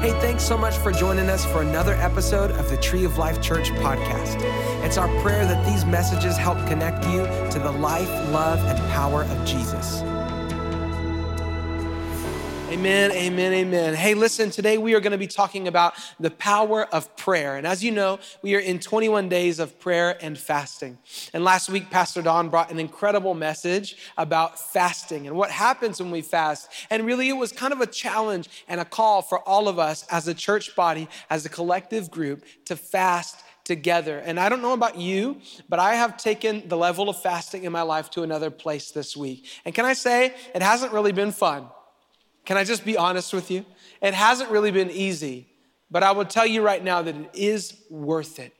Hey, thanks so much for joining us for another episode of the Tree of Life Church podcast. It's our prayer that these messages help connect you to the life, love, and power of Jesus. Amen, amen, amen. Hey, listen, today we are going to be talking about the power of prayer. And as you know, we are in 21 days of prayer and fasting. And last week, Pastor Don brought an incredible message about fasting and what happens when we fast. And really, it was kind of a challenge and a call for all of us as a church body, as a collective group, to fast together. And I don't know about you, but I have taken the level of fasting in my life to another place this week. And can I say, it hasn't really been fun. Can I just be honest with you? It hasn't really been easy, but I will tell you right now that it is worth it.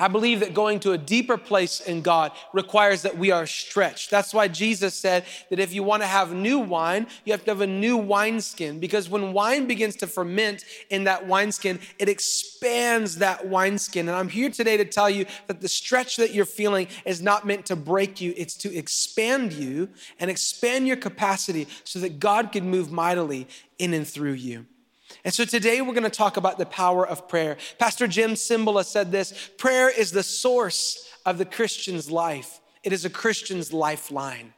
I believe that going to a deeper place in God requires that we are stretched. That's why Jesus said that if you want to have new wine, you have to have a new wineskin because when wine begins to ferment in that wineskin, it expands that wineskin. And I'm here today to tell you that the stretch that you're feeling is not meant to break you, it's to expand you and expand your capacity so that God can move mightily in and through you. And so today we're going to talk about the power of prayer. Pastor Jim Cymbala said this prayer is the source of the Christian's life, it is a Christian's lifeline.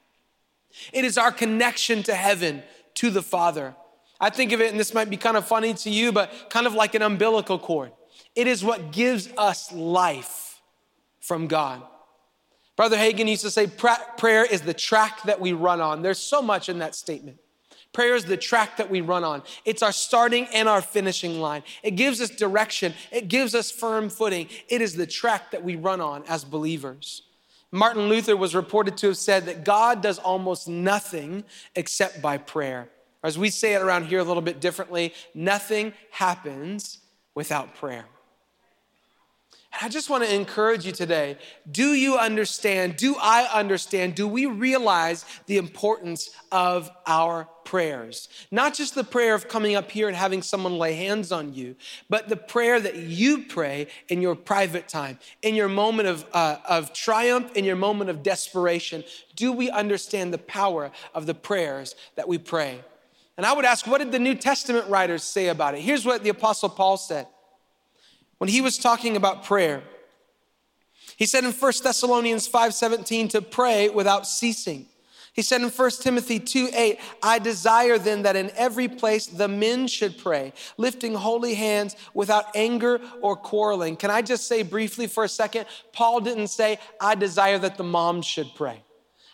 It is our connection to heaven, to the Father. I think of it, and this might be kind of funny to you, but kind of like an umbilical cord. It is what gives us life from God. Brother Hagin used to say, prayer is the track that we run on. There's so much in that statement. Prayer is the track that we run on. It's our starting and our finishing line. It gives us direction. It gives us firm footing. It is the track that we run on as believers. Martin Luther was reported to have said that God does almost nothing except by prayer. Or as we say it around here a little bit differently, nothing happens without prayer. I just want to encourage you today. Do you understand? Do I understand? Do we realize the importance of our prayers? Not just the prayer of coming up here and having someone lay hands on you, but the prayer that you pray in your private time, in your moment of, uh, of triumph, in your moment of desperation. Do we understand the power of the prayers that we pray? And I would ask, what did the New Testament writers say about it? Here's what the Apostle Paul said when he was talking about prayer. He said in 1 Thessalonians 5:17 to pray without ceasing. He said in 1 Timothy 2 8, I desire then that in every place the men should pray, lifting holy hands without anger or quarreling. Can I just say briefly for a second? Paul didn't say, I desire that the moms should pray.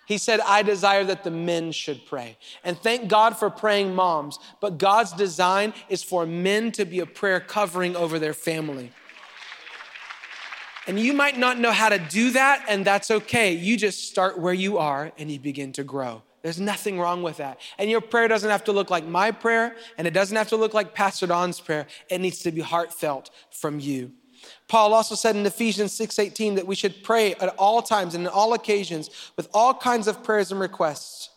He said, I desire that the men should pray. And thank God for praying moms, but God's design is for men to be a prayer covering over their family. And you might not know how to do that, and that's okay. You just start where you are and you begin to grow. There's nothing wrong with that. And your prayer doesn't have to look like my prayer, and it doesn't have to look like Pastor Don's prayer. It needs to be heartfelt from you. Paul also said in Ephesians 6:18 that we should pray at all times and in all occasions with all kinds of prayers and requests.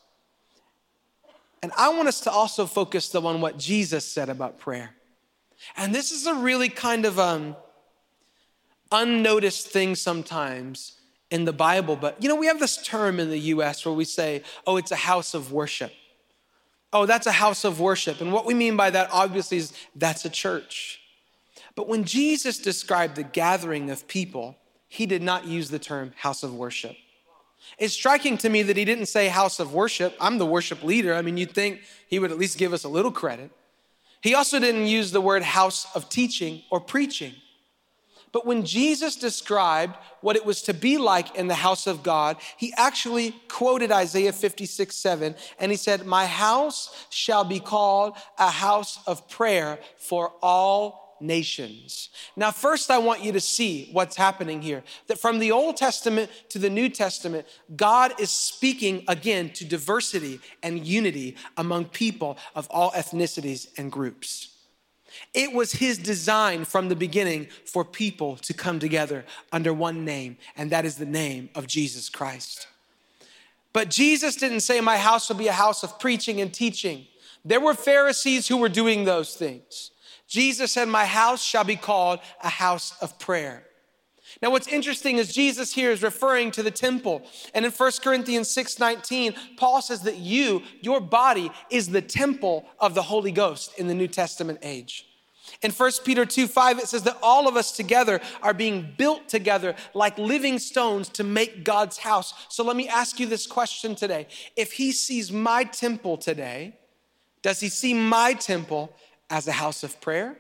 And I want us to also focus though on what Jesus said about prayer. And this is a really kind of um, unnoticed thing sometimes in the Bible, but you know, we have this term in the US where we say, oh, it's a house of worship. Oh, that's a house of worship. And what we mean by that, obviously, is that's a church. But when Jesus described the gathering of people, he did not use the term house of worship. It's striking to me that he didn't say house of worship. I'm the worship leader. I mean, you'd think he would at least give us a little credit. He also didn't use the word house of teaching or preaching. But when Jesus described what it was to be like in the house of God, he actually quoted Isaiah 56, 7, and he said, My house shall be called a house of prayer for all nations. Now, first, I want you to see what's happening here. That from the Old Testament to the New Testament, God is speaking again to diversity and unity among people of all ethnicities and groups. It was his design from the beginning for people to come together under one name, and that is the name of Jesus Christ. But Jesus didn't say, My house will be a house of preaching and teaching. There were Pharisees who were doing those things. Jesus said, My house shall be called a house of prayer. Now, what's interesting is Jesus here is referring to the temple. And in 1 Corinthians 6 19, Paul says that you, your body, is the temple of the Holy Ghost in the New Testament age. In 1 Peter 2 5, it says that all of us together are being built together like living stones to make God's house. So let me ask you this question today. If he sees my temple today, does he see my temple as a house of prayer?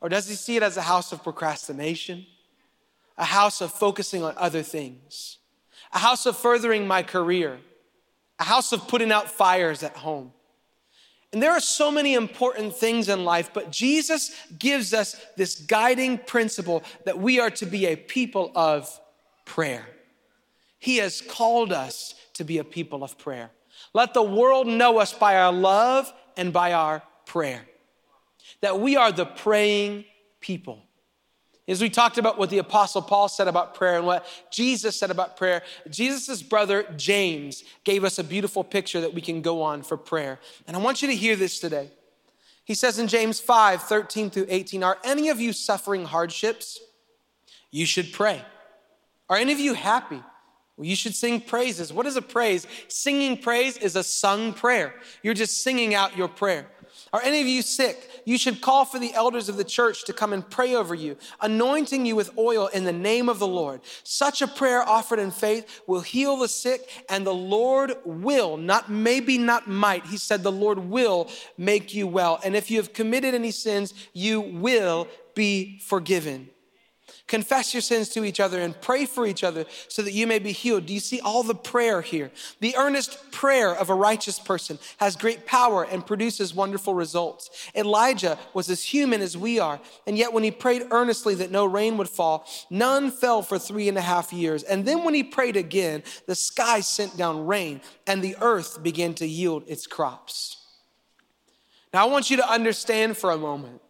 Or does he see it as a house of procrastination? A house of focusing on other things? A house of furthering my career? A house of putting out fires at home? And there are so many important things in life, but Jesus gives us this guiding principle that we are to be a people of prayer. He has called us to be a people of prayer. Let the world know us by our love and by our prayer. That we are the praying people. As we talked about what the Apostle Paul said about prayer and what Jesus said about prayer, Jesus' brother James gave us a beautiful picture that we can go on for prayer. And I want you to hear this today. He says in James 5 13 through 18, Are any of you suffering hardships? You should pray. Are any of you happy? Well, you should sing praises. What is a praise? Singing praise is a sung prayer. You're just singing out your prayer. Are any of you sick? You should call for the elders of the church to come and pray over you, anointing you with oil in the name of the Lord. Such a prayer offered in faith will heal the sick, and the Lord will, not maybe, not might. He said, The Lord will make you well. And if you have committed any sins, you will be forgiven. Confess your sins to each other and pray for each other so that you may be healed. Do you see all the prayer here? The earnest prayer of a righteous person has great power and produces wonderful results. Elijah was as human as we are, and yet when he prayed earnestly that no rain would fall, none fell for three and a half years. And then when he prayed again, the sky sent down rain and the earth began to yield its crops. Now, I want you to understand for a moment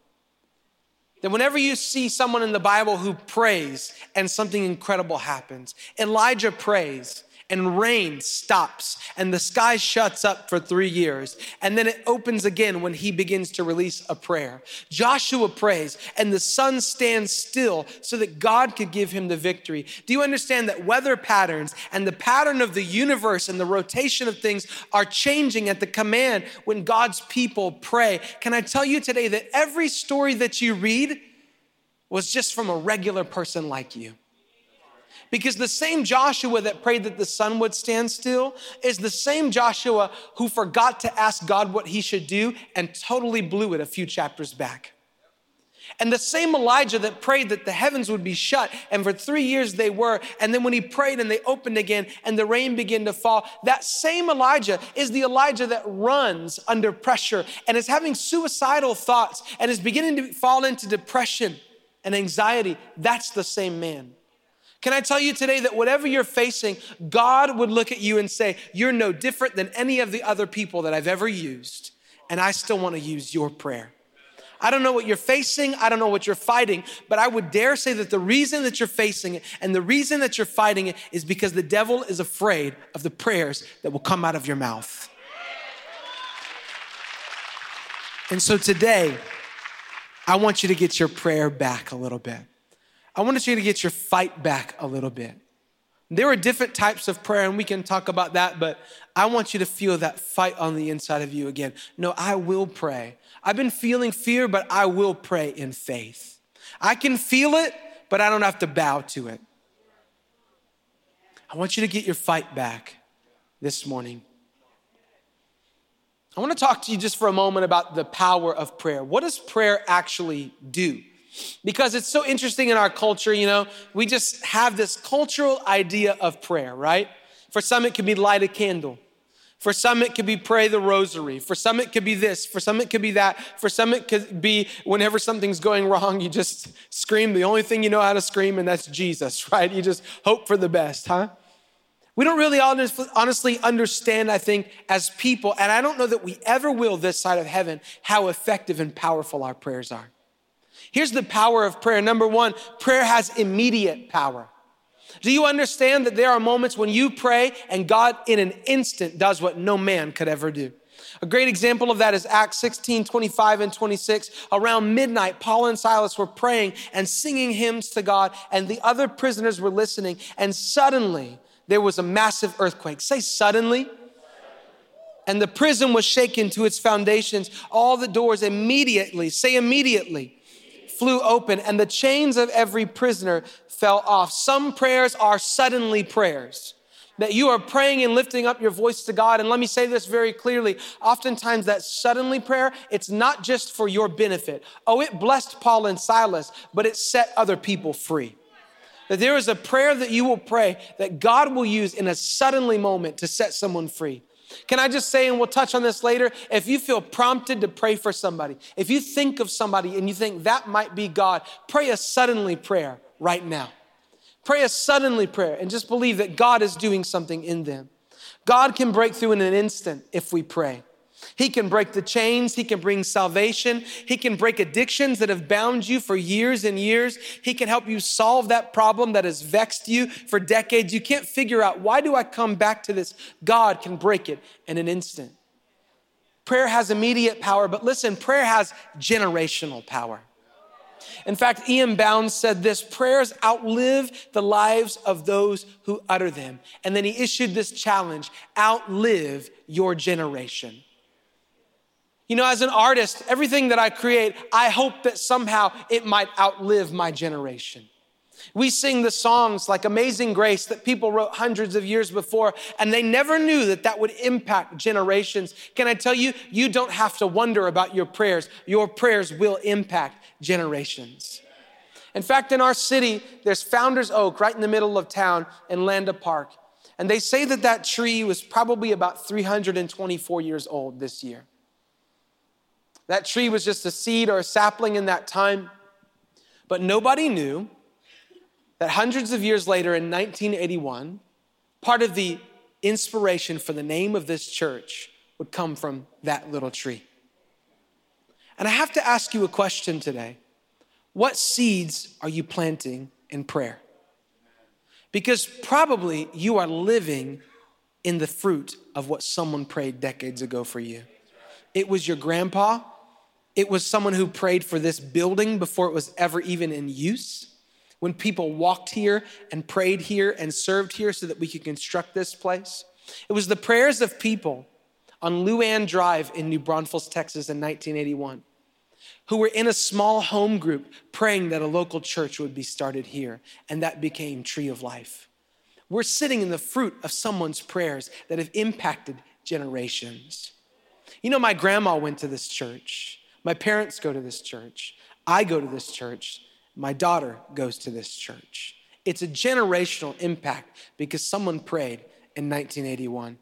that whenever you see someone in the Bible who prays and something incredible happens, Elijah prays and rain stops and the sky shuts up for three years and then it opens again when he begins to release a prayer. Joshua prays and the sun stands still so that God could give him the victory. Do you understand that weather patterns and the pattern of the universe and the rotation of things are changing at the command when God's people pray? Can I tell you today that every story that you read was just from a regular person like you? Because the same Joshua that prayed that the sun would stand still is the same Joshua who forgot to ask God what he should do and totally blew it a few chapters back. And the same Elijah that prayed that the heavens would be shut, and for three years they were, and then when he prayed and they opened again and the rain began to fall, that same Elijah is the Elijah that runs under pressure and is having suicidal thoughts and is beginning to fall into depression and anxiety. That's the same man. Can I tell you today that whatever you're facing, God would look at you and say, You're no different than any of the other people that I've ever used, and I still want to use your prayer. I don't know what you're facing. I don't know what you're fighting, but I would dare say that the reason that you're facing it and the reason that you're fighting it is because the devil is afraid of the prayers that will come out of your mouth. And so today, I want you to get your prayer back a little bit. I want you to get your fight back a little bit. There are different types of prayer, and we can talk about that, but I want you to feel that fight on the inside of you again. No, I will pray. I've been feeling fear, but I will pray in faith. I can feel it, but I don't have to bow to it. I want you to get your fight back this morning. I want to talk to you just for a moment about the power of prayer. What does prayer actually do? Because it's so interesting in our culture, you know, we just have this cultural idea of prayer, right? For some, it could be light a candle. For some, it could be pray the rosary. For some, it could be this. For some, it could be that. For some, it could be whenever something's going wrong, you just scream the only thing you know how to scream, and that's Jesus, right? You just hope for the best, huh? We don't really honestly understand, I think, as people, and I don't know that we ever will this side of heaven, how effective and powerful our prayers are. Here's the power of prayer. Number one, prayer has immediate power. Do you understand that there are moments when you pray and God in an instant does what no man could ever do? A great example of that is Acts 16, 25 and 26. Around midnight, Paul and Silas were praying and singing hymns to God, and the other prisoners were listening. And suddenly, there was a massive earthquake. Say, suddenly. And the prison was shaken to its foundations. All the doors immediately, say immediately, flew open, and the chains of every prisoner fell off. Some prayers are suddenly prayers that you are praying and lifting up your voice to God. And let me say this very clearly. Oftentimes, that suddenly prayer, it's not just for your benefit. Oh, it blessed Paul and Silas, but it set other people free. That there is a prayer that you will pray that God will use in a suddenly moment to set someone free. Can I just say, and we'll touch on this later, if you feel prompted to pray for somebody, if you think of somebody and you think that might be God, pray a suddenly prayer right now. Pray a suddenly prayer and just believe that God is doing something in them. God can break through in an instant if we pray. He can break the chains. He can bring salvation. He can break addictions that have bound you for years and years. He can help you solve that problem that has vexed you for decades. You can't figure out why do I come back to this? God can break it in an instant. Prayer has immediate power, but listen, prayer has generational power. In fact, E.M. Bounds said this prayers outlive the lives of those who utter them. And then he issued this challenge outlive your generation. You know, as an artist, everything that I create, I hope that somehow it might outlive my generation. We sing the songs like Amazing Grace that people wrote hundreds of years before, and they never knew that that would impact generations. Can I tell you, you don't have to wonder about your prayers. Your prayers will impact generations. In fact, in our city, there's Founders Oak right in the middle of town in Landa Park. And they say that that tree was probably about 324 years old this year. That tree was just a seed or a sapling in that time. But nobody knew that hundreds of years later in 1981, part of the inspiration for the name of this church would come from that little tree. And I have to ask you a question today. What seeds are you planting in prayer? Because probably you are living in the fruit of what someone prayed decades ago for you. It was your grandpa, it was someone who prayed for this building before it was ever even in use. When people walked here and prayed here and served here so that we could construct this place. It was the prayers of people on Luann Drive in New Braunfels, Texas in 1981 who were in a small home group praying that a local church would be started here, and that became Tree of Life. We're sitting in the fruit of someone's prayers that have impacted generations. You know, my grandma went to this church. My parents go to this church. I go to this church. My daughter goes to this church. It's a generational impact because someone prayed in 1981.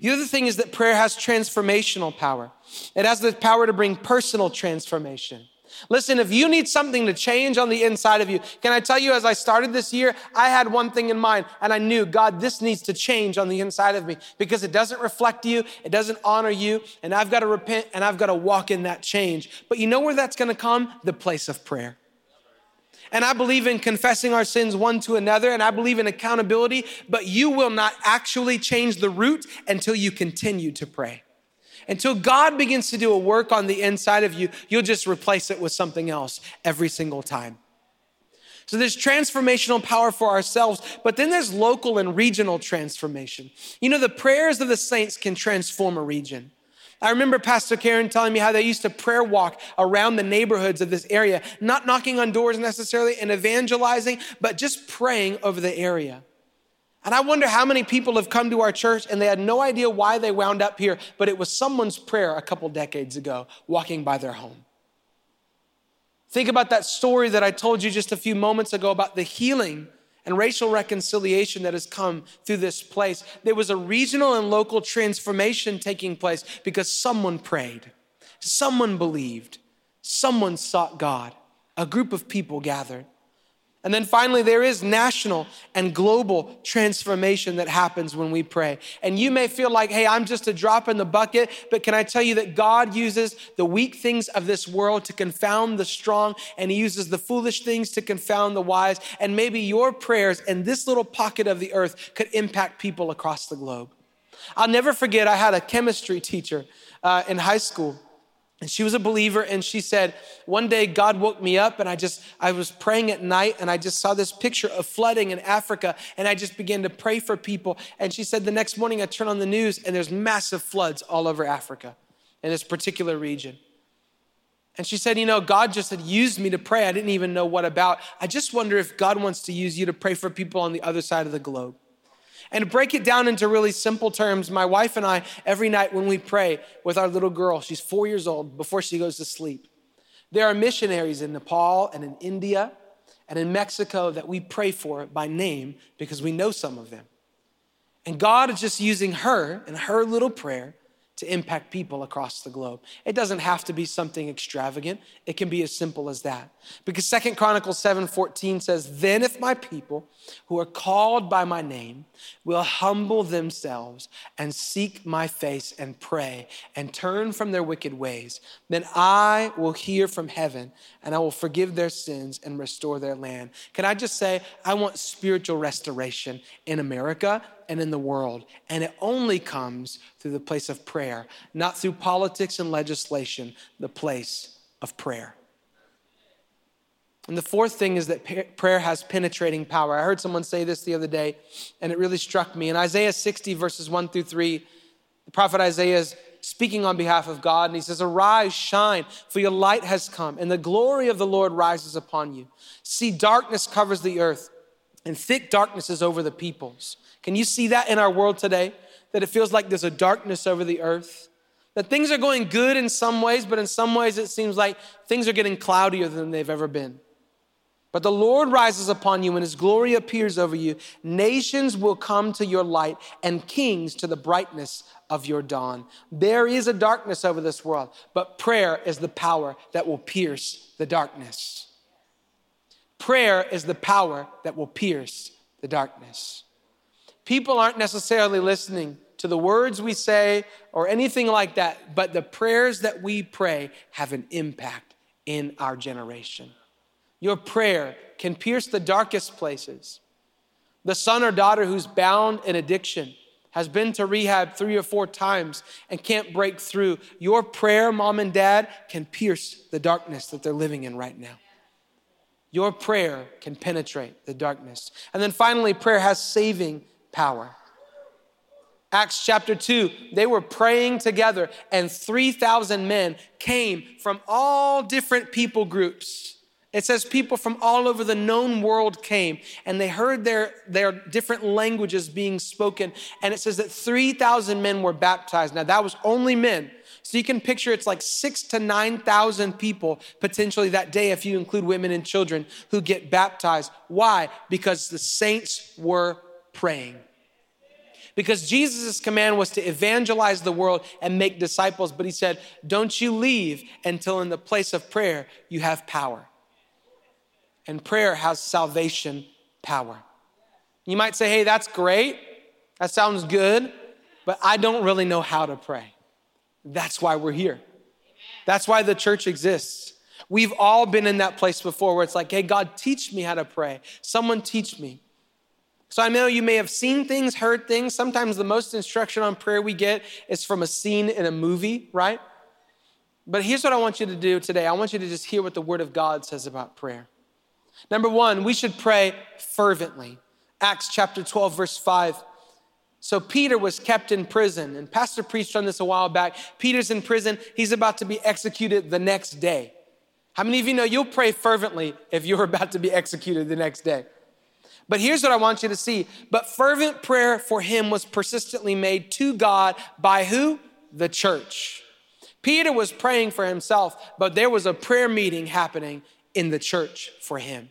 The other thing is that prayer has transformational power. It has the power to bring personal transformation. Listen, if you need something to change on the inside of you, can I tell you, as I started this year, I had one thing in mind, and I knew, God, this needs to change on the inside of me because it doesn't reflect you, it doesn't honor you, and I've got to repent and I've got to walk in that change. But you know where that's going to come? The place of prayer. And I believe in confessing our sins one to another, and I believe in accountability, but you will not actually change the root until you continue to pray. Until God begins to do a work on the inside of you, you'll just replace it with something else every single time. So there's transformational power for ourselves, but then there's local and regional transformation. You know, the prayers of the saints can transform a region. I remember Pastor Karen telling me how they used to prayer walk around the neighborhoods of this area, not knocking on doors necessarily and evangelizing, but just praying over the area. And I wonder how many people have come to our church and they had no idea why they wound up here, but it was someone's prayer a couple decades ago walking by their home. Think about that story that I told you just a few moments ago about the healing and racial reconciliation that has come through this place. There was a regional and local transformation taking place because someone prayed, someone believed, someone sought God, a group of people gathered. And then finally, there is national and global transformation that happens when we pray. And you may feel like, hey, I'm just a drop in the bucket, but can I tell you that God uses the weak things of this world to confound the strong, and He uses the foolish things to confound the wise. And maybe your prayers in this little pocket of the earth could impact people across the globe. I'll never forget, I had a chemistry teacher uh, in high school. And she was a believer, and she said, One day God woke me up, and I just, I was praying at night, and I just saw this picture of flooding in Africa, and I just began to pray for people. And she said, The next morning I turn on the news, and there's massive floods all over Africa in this particular region. And she said, You know, God just had used me to pray. I didn't even know what about. I just wonder if God wants to use you to pray for people on the other side of the globe. And to break it down into really simple terms, my wife and I, every night when we pray with our little girl, she's four years old, before she goes to sleep, there are missionaries in Nepal and in India and in Mexico that we pray for by name because we know some of them. And God is just using her and her little prayer to impact people across the globe. It doesn't have to be something extravagant. It can be as simple as that. Because Second Chronicles 7:14 says, "Then if my people who are called by my name will humble themselves and seek my face and pray and turn from their wicked ways, then I will hear from heaven and I will forgive their sins and restore their land." Can I just say I want spiritual restoration in America and in the world. And it only comes through the place of prayer, not through politics and legislation, the place of prayer. And the fourth thing is that prayer has penetrating power. I heard someone say this the other day, and it really struck me. In Isaiah 60, verses 1 through 3, the prophet Isaiah is speaking on behalf of God, and he says, Arise, shine, for your light has come, and the glory of the Lord rises upon you. See, darkness covers the earth, and thick darkness is over the peoples. Can you see that in our world today? That it feels like there's a darkness over the earth? That things are going good in some ways, but in some ways it seems like things are getting cloudier than they've ever been. But the Lord rises upon you and his glory appears over you. Nations will come to your light and kings to the brightness of your dawn. There is a darkness over this world, but prayer is the power that will pierce the darkness. Prayer is the power that will pierce the darkness people aren't necessarily listening to the words we say or anything like that, but the prayers that we pray have an impact in our generation. Your prayer can pierce the darkest places. The son or daughter who's bound in addiction has been to rehab three or four times and can't break through. Your prayer, mom and dad, can pierce the darkness that they're living in right now. Your prayer can penetrate the darkness. And then finally, prayer has saving power. Acts chapter 2, they were praying together, and 3,000 men came from all different people groups. It says people from all over the known world came, and they heard their, their different languages being spoken. And it says that 3,000 men were baptized. Now, that was only men. So you can picture it's like six to 9,000 people potentially that day, if you include women and children, who get baptized. Why? Because the saints were praying. Because Jesus' command was to evangelize the world and make disciples, but he said, Don't you leave until in the place of prayer you have power. And prayer has salvation power. You might say, Hey, that's great. That sounds good, but I don't really know how to pray. That's why we're here. That's why the church exists. We've all been in that place before where it's like, hey, God, teach me how to pray. Someone teach me. So I know you may have seen things, heard things. Sometimes the most instruction on prayer we get is from a scene in a movie, right? But here's what I want you to do today I want you to just hear what the Word of God says about prayer. Number one, we should pray fervently. Acts chapter 12, verse 5. So Peter was kept in prison, and Pastor preached on this a while back. Peter's in prison, he's about to be executed the next day. How many of you know you'll pray fervently if you're about to be executed the next day? But here's what I want you to see. But fervent prayer for him was persistently made to God by who? The church. Peter was praying for himself, but there was a prayer meeting happening in the church for him.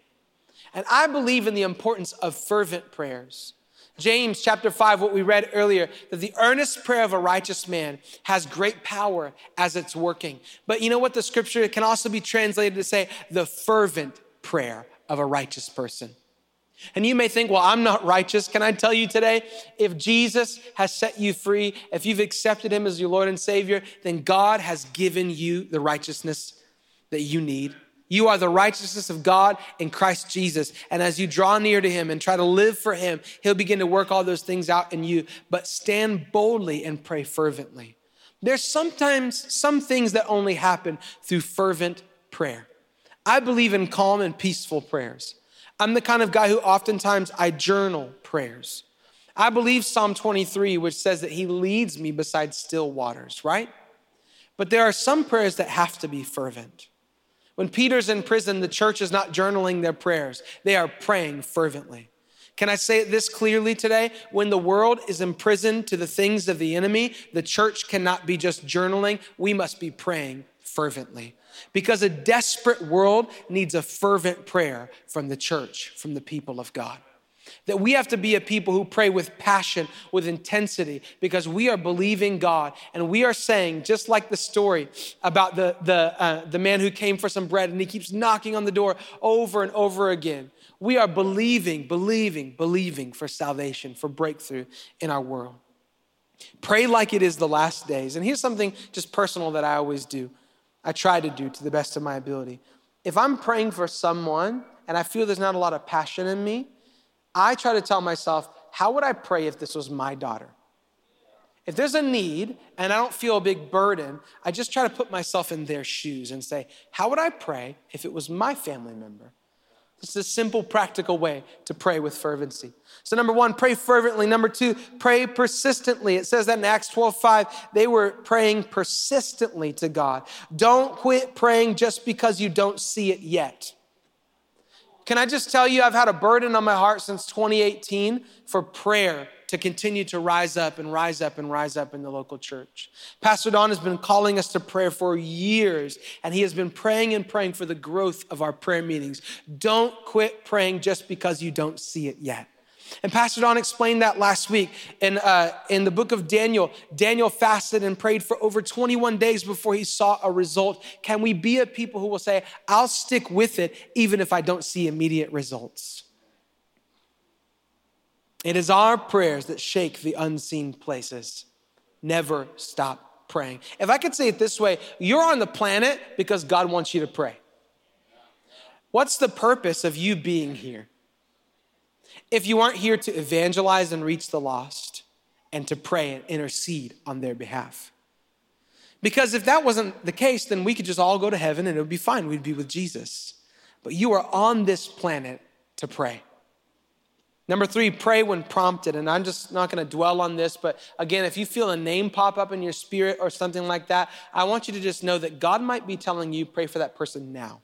And I believe in the importance of fervent prayers. James chapter 5, what we read earlier, that the earnest prayer of a righteous man has great power as it's working. But you know what? The scripture can also be translated to say the fervent prayer of a righteous person. And you may think, well, I'm not righteous. Can I tell you today? If Jesus has set you free, if you've accepted him as your Lord and Savior, then God has given you the righteousness that you need. You are the righteousness of God in Christ Jesus. And as you draw near to him and try to live for him, he'll begin to work all those things out in you. But stand boldly and pray fervently. There's sometimes some things that only happen through fervent prayer. I believe in calm and peaceful prayers. I'm the kind of guy who oftentimes I journal prayers. I believe Psalm 23, which says that he leads me beside still waters, right? But there are some prayers that have to be fervent. When Peter's in prison, the church is not journaling their prayers, they are praying fervently. Can I say this clearly today? When the world is imprisoned to the things of the enemy, the church cannot be just journaling. We must be praying fervently. Because a desperate world needs a fervent prayer from the church, from the people of God. That we have to be a people who pray with passion, with intensity, because we are believing God. And we are saying, just like the story about the, the, uh, the man who came for some bread and he keeps knocking on the door over and over again. We are believing, believing, believing for salvation, for breakthrough in our world. Pray like it is the last days. And here's something just personal that I always do. I try to do to the best of my ability. If I'm praying for someone and I feel there's not a lot of passion in me, I try to tell myself, how would I pray if this was my daughter? If there's a need and I don't feel a big burden, I just try to put myself in their shoes and say, how would I pray if it was my family member? It's a simple, practical way to pray with fervency. So, number one, pray fervently. Number two, pray persistently. It says that in Acts 12 5, they were praying persistently to God. Don't quit praying just because you don't see it yet. Can I just tell you, I've had a burden on my heart since 2018 for prayer to continue to rise up and rise up and rise up in the local church. Pastor Don has been calling us to prayer for years, and he has been praying and praying for the growth of our prayer meetings. Don't quit praying just because you don't see it yet. And Pastor Don explained that last week in, uh, in the book of Daniel. Daniel fasted and prayed for over 21 days before he saw a result. Can we be a people who will say, I'll stick with it even if I don't see immediate results? It is our prayers that shake the unseen places. Never stop praying. If I could say it this way, you're on the planet because God wants you to pray. What's the purpose of you being here? If you aren't here to evangelize and reach the lost and to pray and intercede on their behalf. Because if that wasn't the case, then we could just all go to heaven and it would be fine. We'd be with Jesus. But you are on this planet to pray. Number three, pray when prompted. And I'm just not going to dwell on this, but again, if you feel a name pop up in your spirit or something like that, I want you to just know that God might be telling you, pray for that person now.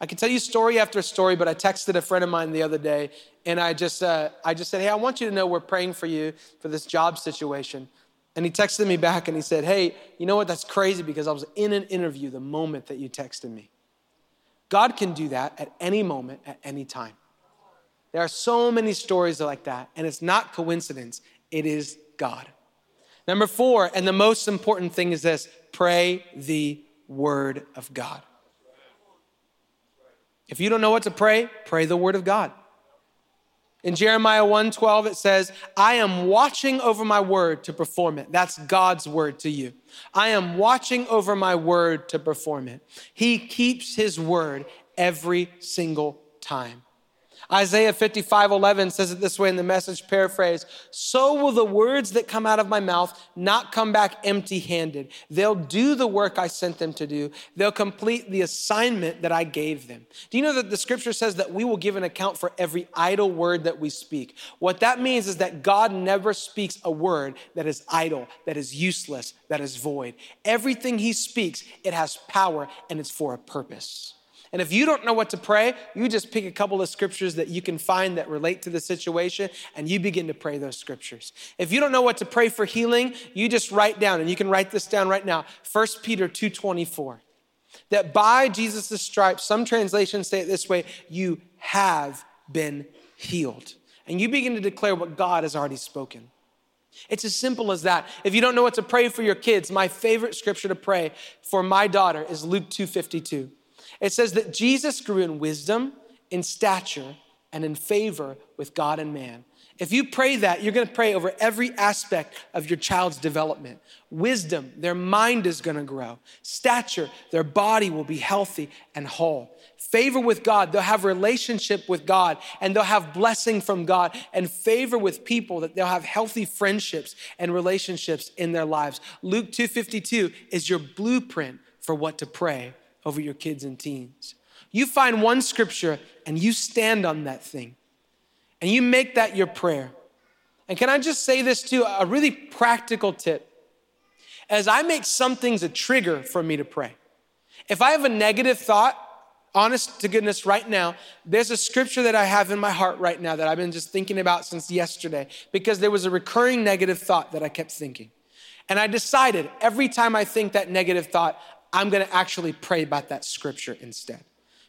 I can tell you story after story, but I texted a friend of mine the other day, and I just, uh, I just said, "Hey, I want you to know we're praying for you for this job situation." And he texted me back, and he said, "Hey, you know what? That's crazy because I was in an interview the moment that you texted me. God can do that at any moment, at any time. There are so many stories like that, and it's not coincidence. It is God." Number four, and the most important thing is this: pray the word of God. If you don't know what to pray, pray the word of God. In Jeremiah 1:12 it says, "I am watching over my word to perform it." That's God's word to you. I am watching over my word to perform it. He keeps his word every single time. Isaiah 55 11 says it this way in the message paraphrase So will the words that come out of my mouth not come back empty handed. They'll do the work I sent them to do, they'll complete the assignment that I gave them. Do you know that the scripture says that we will give an account for every idle word that we speak? What that means is that God never speaks a word that is idle, that is useless, that is void. Everything he speaks, it has power and it's for a purpose. And if you don't know what to pray, you just pick a couple of scriptures that you can find that relate to the situation and you begin to pray those scriptures. If you don't know what to pray for healing, you just write down and you can write this down right now. 1 Peter 2:24. That by Jesus' stripes, some translations say it this way, you have been healed. And you begin to declare what God has already spoken. It's as simple as that. If you don't know what to pray for your kids, my favorite scripture to pray for my daughter is Luke 2:52. It says that Jesus grew in wisdom, in stature, and in favor with God and man. If you pray that, you're gonna pray over every aspect of your child's development. Wisdom, their mind is gonna grow. Stature, their body will be healthy and whole. Favor with God, they'll have relationship with God and they'll have blessing from God and favor with people that they'll have healthy friendships and relationships in their lives. Luke 2:52 is your blueprint for what to pray over your kids and teens. You find one scripture and you stand on that thing and you make that your prayer. And can I just say this too? A really practical tip. As I make some things a trigger for me to pray. If I have a negative thought, honest to goodness, right now, there's a scripture that I have in my heart right now that I've been just thinking about since yesterday because there was a recurring negative thought that I kept thinking. And I decided every time I think that negative thought, I'm gonna actually pray about that scripture instead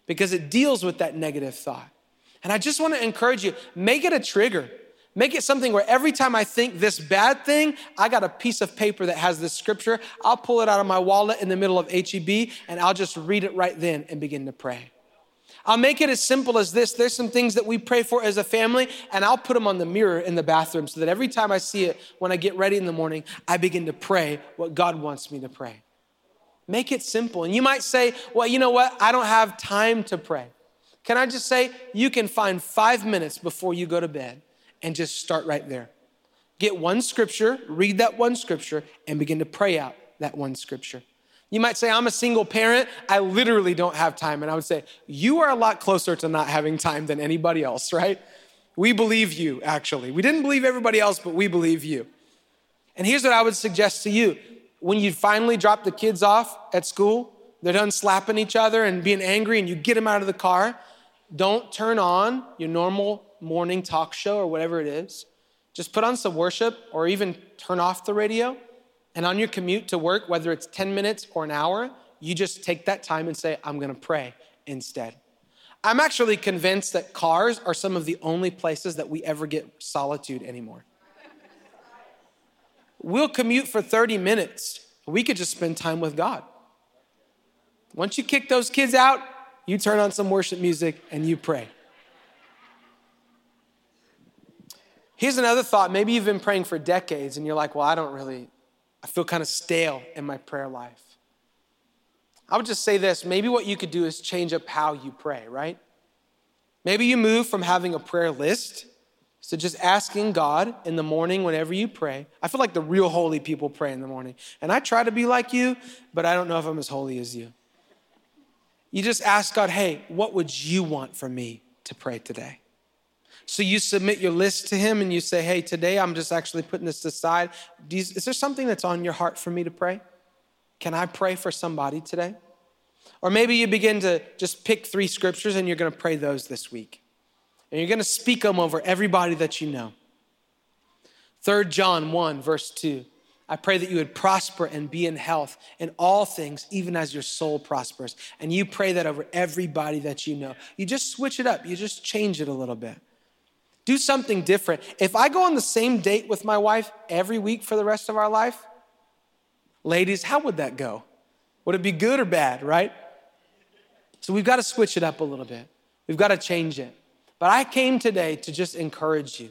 because it deals with that negative thought. And I just want to encourage you make it a trigger. Make it something where every time I think this bad thing, I got a piece of paper that has this scripture. I'll pull it out of my wallet in the middle of HEB and I'll just read it right then and begin to pray. I'll make it as simple as this. There's some things that we pray for as a family, and I'll put them on the mirror in the bathroom so that every time I see it when I get ready in the morning, I begin to pray what God wants me to pray. Make it simple. And you might say, well, you know what? I don't have time to pray. Can I just say, you can find five minutes before you go to bed and just start right there. Get one scripture, read that one scripture, and begin to pray out that one scripture. You might say, I'm a single parent. I literally don't have time. And I would say, You are a lot closer to not having time than anybody else, right? We believe you, actually. We didn't believe everybody else, but we believe you. And here's what I would suggest to you when you finally drop the kids off at school, they're done slapping each other and being angry, and you get them out of the car. Don't turn on your normal morning talk show or whatever it is. Just put on some worship or even turn off the radio. And on your commute to work, whether it's 10 minutes or an hour, you just take that time and say, I'm gonna pray instead. I'm actually convinced that cars are some of the only places that we ever get solitude anymore. We'll commute for 30 minutes. We could just spend time with God. Once you kick those kids out, you turn on some worship music and you pray. Here's another thought. Maybe you've been praying for decades and you're like, well, I don't really, I feel kind of stale in my prayer life. I would just say this maybe what you could do is change up how you pray, right? Maybe you move from having a prayer list to just asking God in the morning whenever you pray. I feel like the real holy people pray in the morning. And I try to be like you, but I don't know if I'm as holy as you. You just ask God, hey, what would you want from me to pray today? So you submit your list to Him and you say, hey, today I'm just actually putting this aside. is there something that's on your heart for me to pray? Can I pray for somebody today? Or maybe you begin to just pick three scriptures and you're going to pray those this week. And you're going to speak them over everybody that you know. 3 John 1, verse 2. I pray that you would prosper and be in health in all things, even as your soul prospers. And you pray that over everybody that you know. You just switch it up, you just change it a little bit. Do something different. If I go on the same date with my wife every week for the rest of our life, ladies, how would that go? Would it be good or bad, right? So we've got to switch it up a little bit. We've got to change it. But I came today to just encourage you.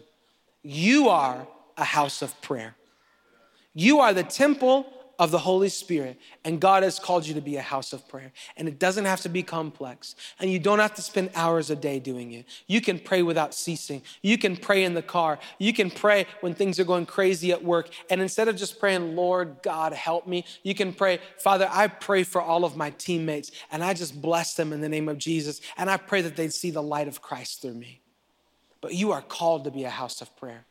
You are a house of prayer. You are the temple of the Holy Spirit, and God has called you to be a house of prayer. And it doesn't have to be complex, and you don't have to spend hours a day doing it. You can pray without ceasing. You can pray in the car. You can pray when things are going crazy at work. And instead of just praying, Lord God, help me, you can pray, Father, I pray for all of my teammates, and I just bless them in the name of Jesus. And I pray that they'd see the light of Christ through me. But you are called to be a house of prayer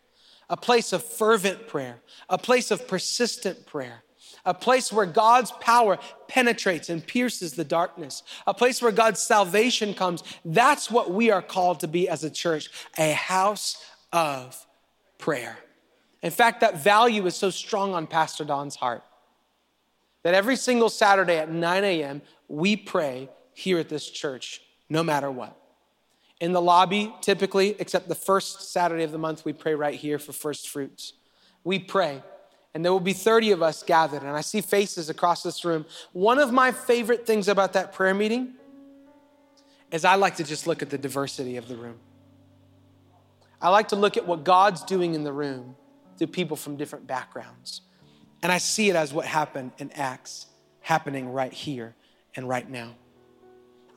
a place of fervent prayer, a place of persistent prayer, a place where God's power penetrates and pierces the darkness, a place where God's salvation comes. That's what we are called to be as a church a house of prayer. In fact, that value is so strong on Pastor Don's heart that every single Saturday at 9 a.m., we pray here at this church, no matter what in the lobby, typically, except the first Saturday of the month, we pray right here for first fruits. We pray, and there will be 30 of us gathered, and I see faces across this room. One of my favorite things about that prayer meeting is I like to just look at the diversity of the room. I like to look at what God's doing in the room through people from different backgrounds. And I see it as what happened in Acts happening right here and right now.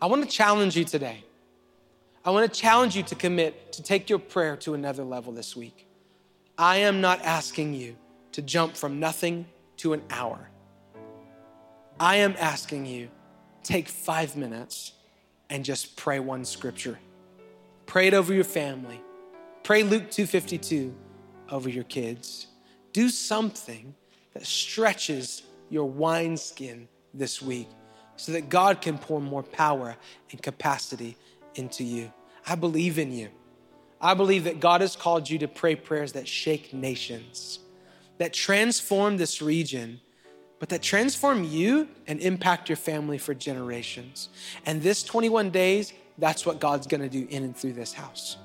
I want to challenge you today. I want to challenge you to commit to take your prayer to another level this week. I am not asking you to jump from nothing to an hour. I am asking you take 5 minutes and just pray one scripture. Pray it over your family. Pray Luke 252 over your kids. Do something that stretches your wineskin this week so that God can pour more power and capacity into you. I believe in you. I believe that God has called you to pray prayers that shake nations, that transform this region, but that transform you and impact your family for generations. And this 21 days, that's what God's gonna do in and through this house.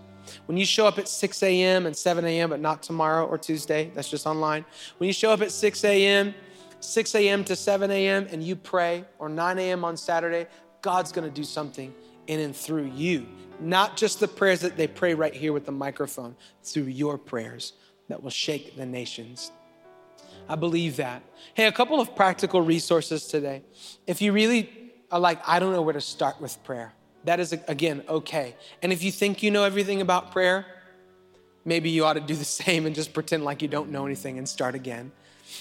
When you show up at 6 a.m. and 7 a.m., but not tomorrow or Tuesday, that's just online. When you show up at 6 a.m., 6 a.m. to 7 a.m., and you pray, or 9 a.m. on Saturday, God's gonna do something in and through you. Not just the prayers that they pray right here with the microphone, through your prayers that will shake the nations. I believe that. Hey, a couple of practical resources today. If you really are like, I don't know where to start with prayer, that is, again, okay. And if you think you know everything about prayer, maybe you ought to do the same and just pretend like you don't know anything and start again.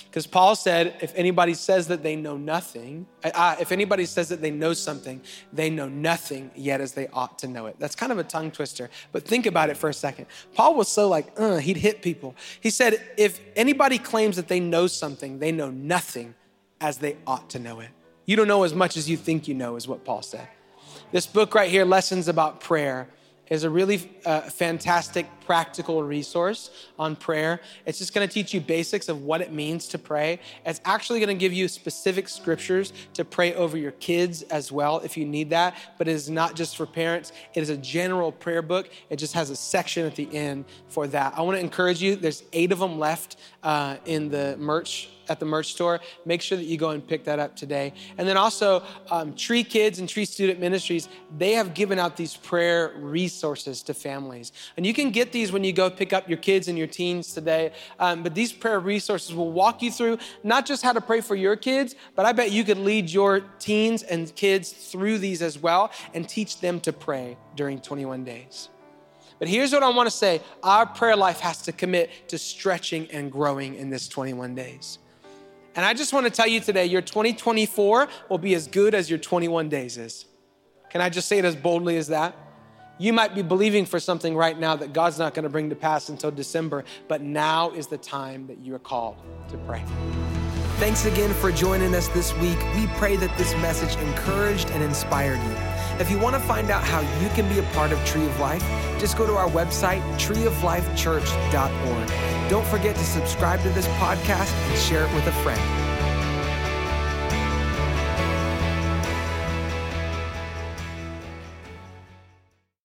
Because Paul said, if anybody says that they know nothing, uh, if anybody says that they know something, they know nothing yet as they ought to know it. That's kind of a tongue twister, but think about it for a second. Paul was so like, uh, he'd hit people. He said, if anybody claims that they know something, they know nothing as they ought to know it. You don't know as much as you think you know, is what Paul said. This book right here, Lessons About Prayer, is a really uh, fantastic practical resource on prayer. It's just going to teach you basics of what it means to pray. It's actually going to give you specific scriptures to pray over your kids as well if you need that. But it is not just for parents, it is a general prayer book. It just has a section at the end for that. I want to encourage you, there's eight of them left uh, in the merch at the merch store, make sure that you go and pick that up today. And then also, um, Tree Kids and Tree Student Ministries, they have given out these prayer resources to families. And you can get these when you go pick up your kids and your teens today. Um, but these prayer resources will walk you through not just how to pray for your kids, but I bet you could lead your teens and kids through these as well and teach them to pray during 21 days. But here's what I want to say our prayer life has to commit to stretching and growing in this 21 days. And I just want to tell you today, your 2024 will be as good as your 21 days is. Can I just say it as boldly as that? You might be believing for something right now that God's not going to bring to pass until December, but now is the time that you are called to pray. Thanks again for joining us this week. We pray that this message encouraged and inspired you. If you want to find out how you can be a part of Tree of Life, just go to our website, treeoflifechurch.org. Don't forget to subscribe to this podcast and share it with a friend.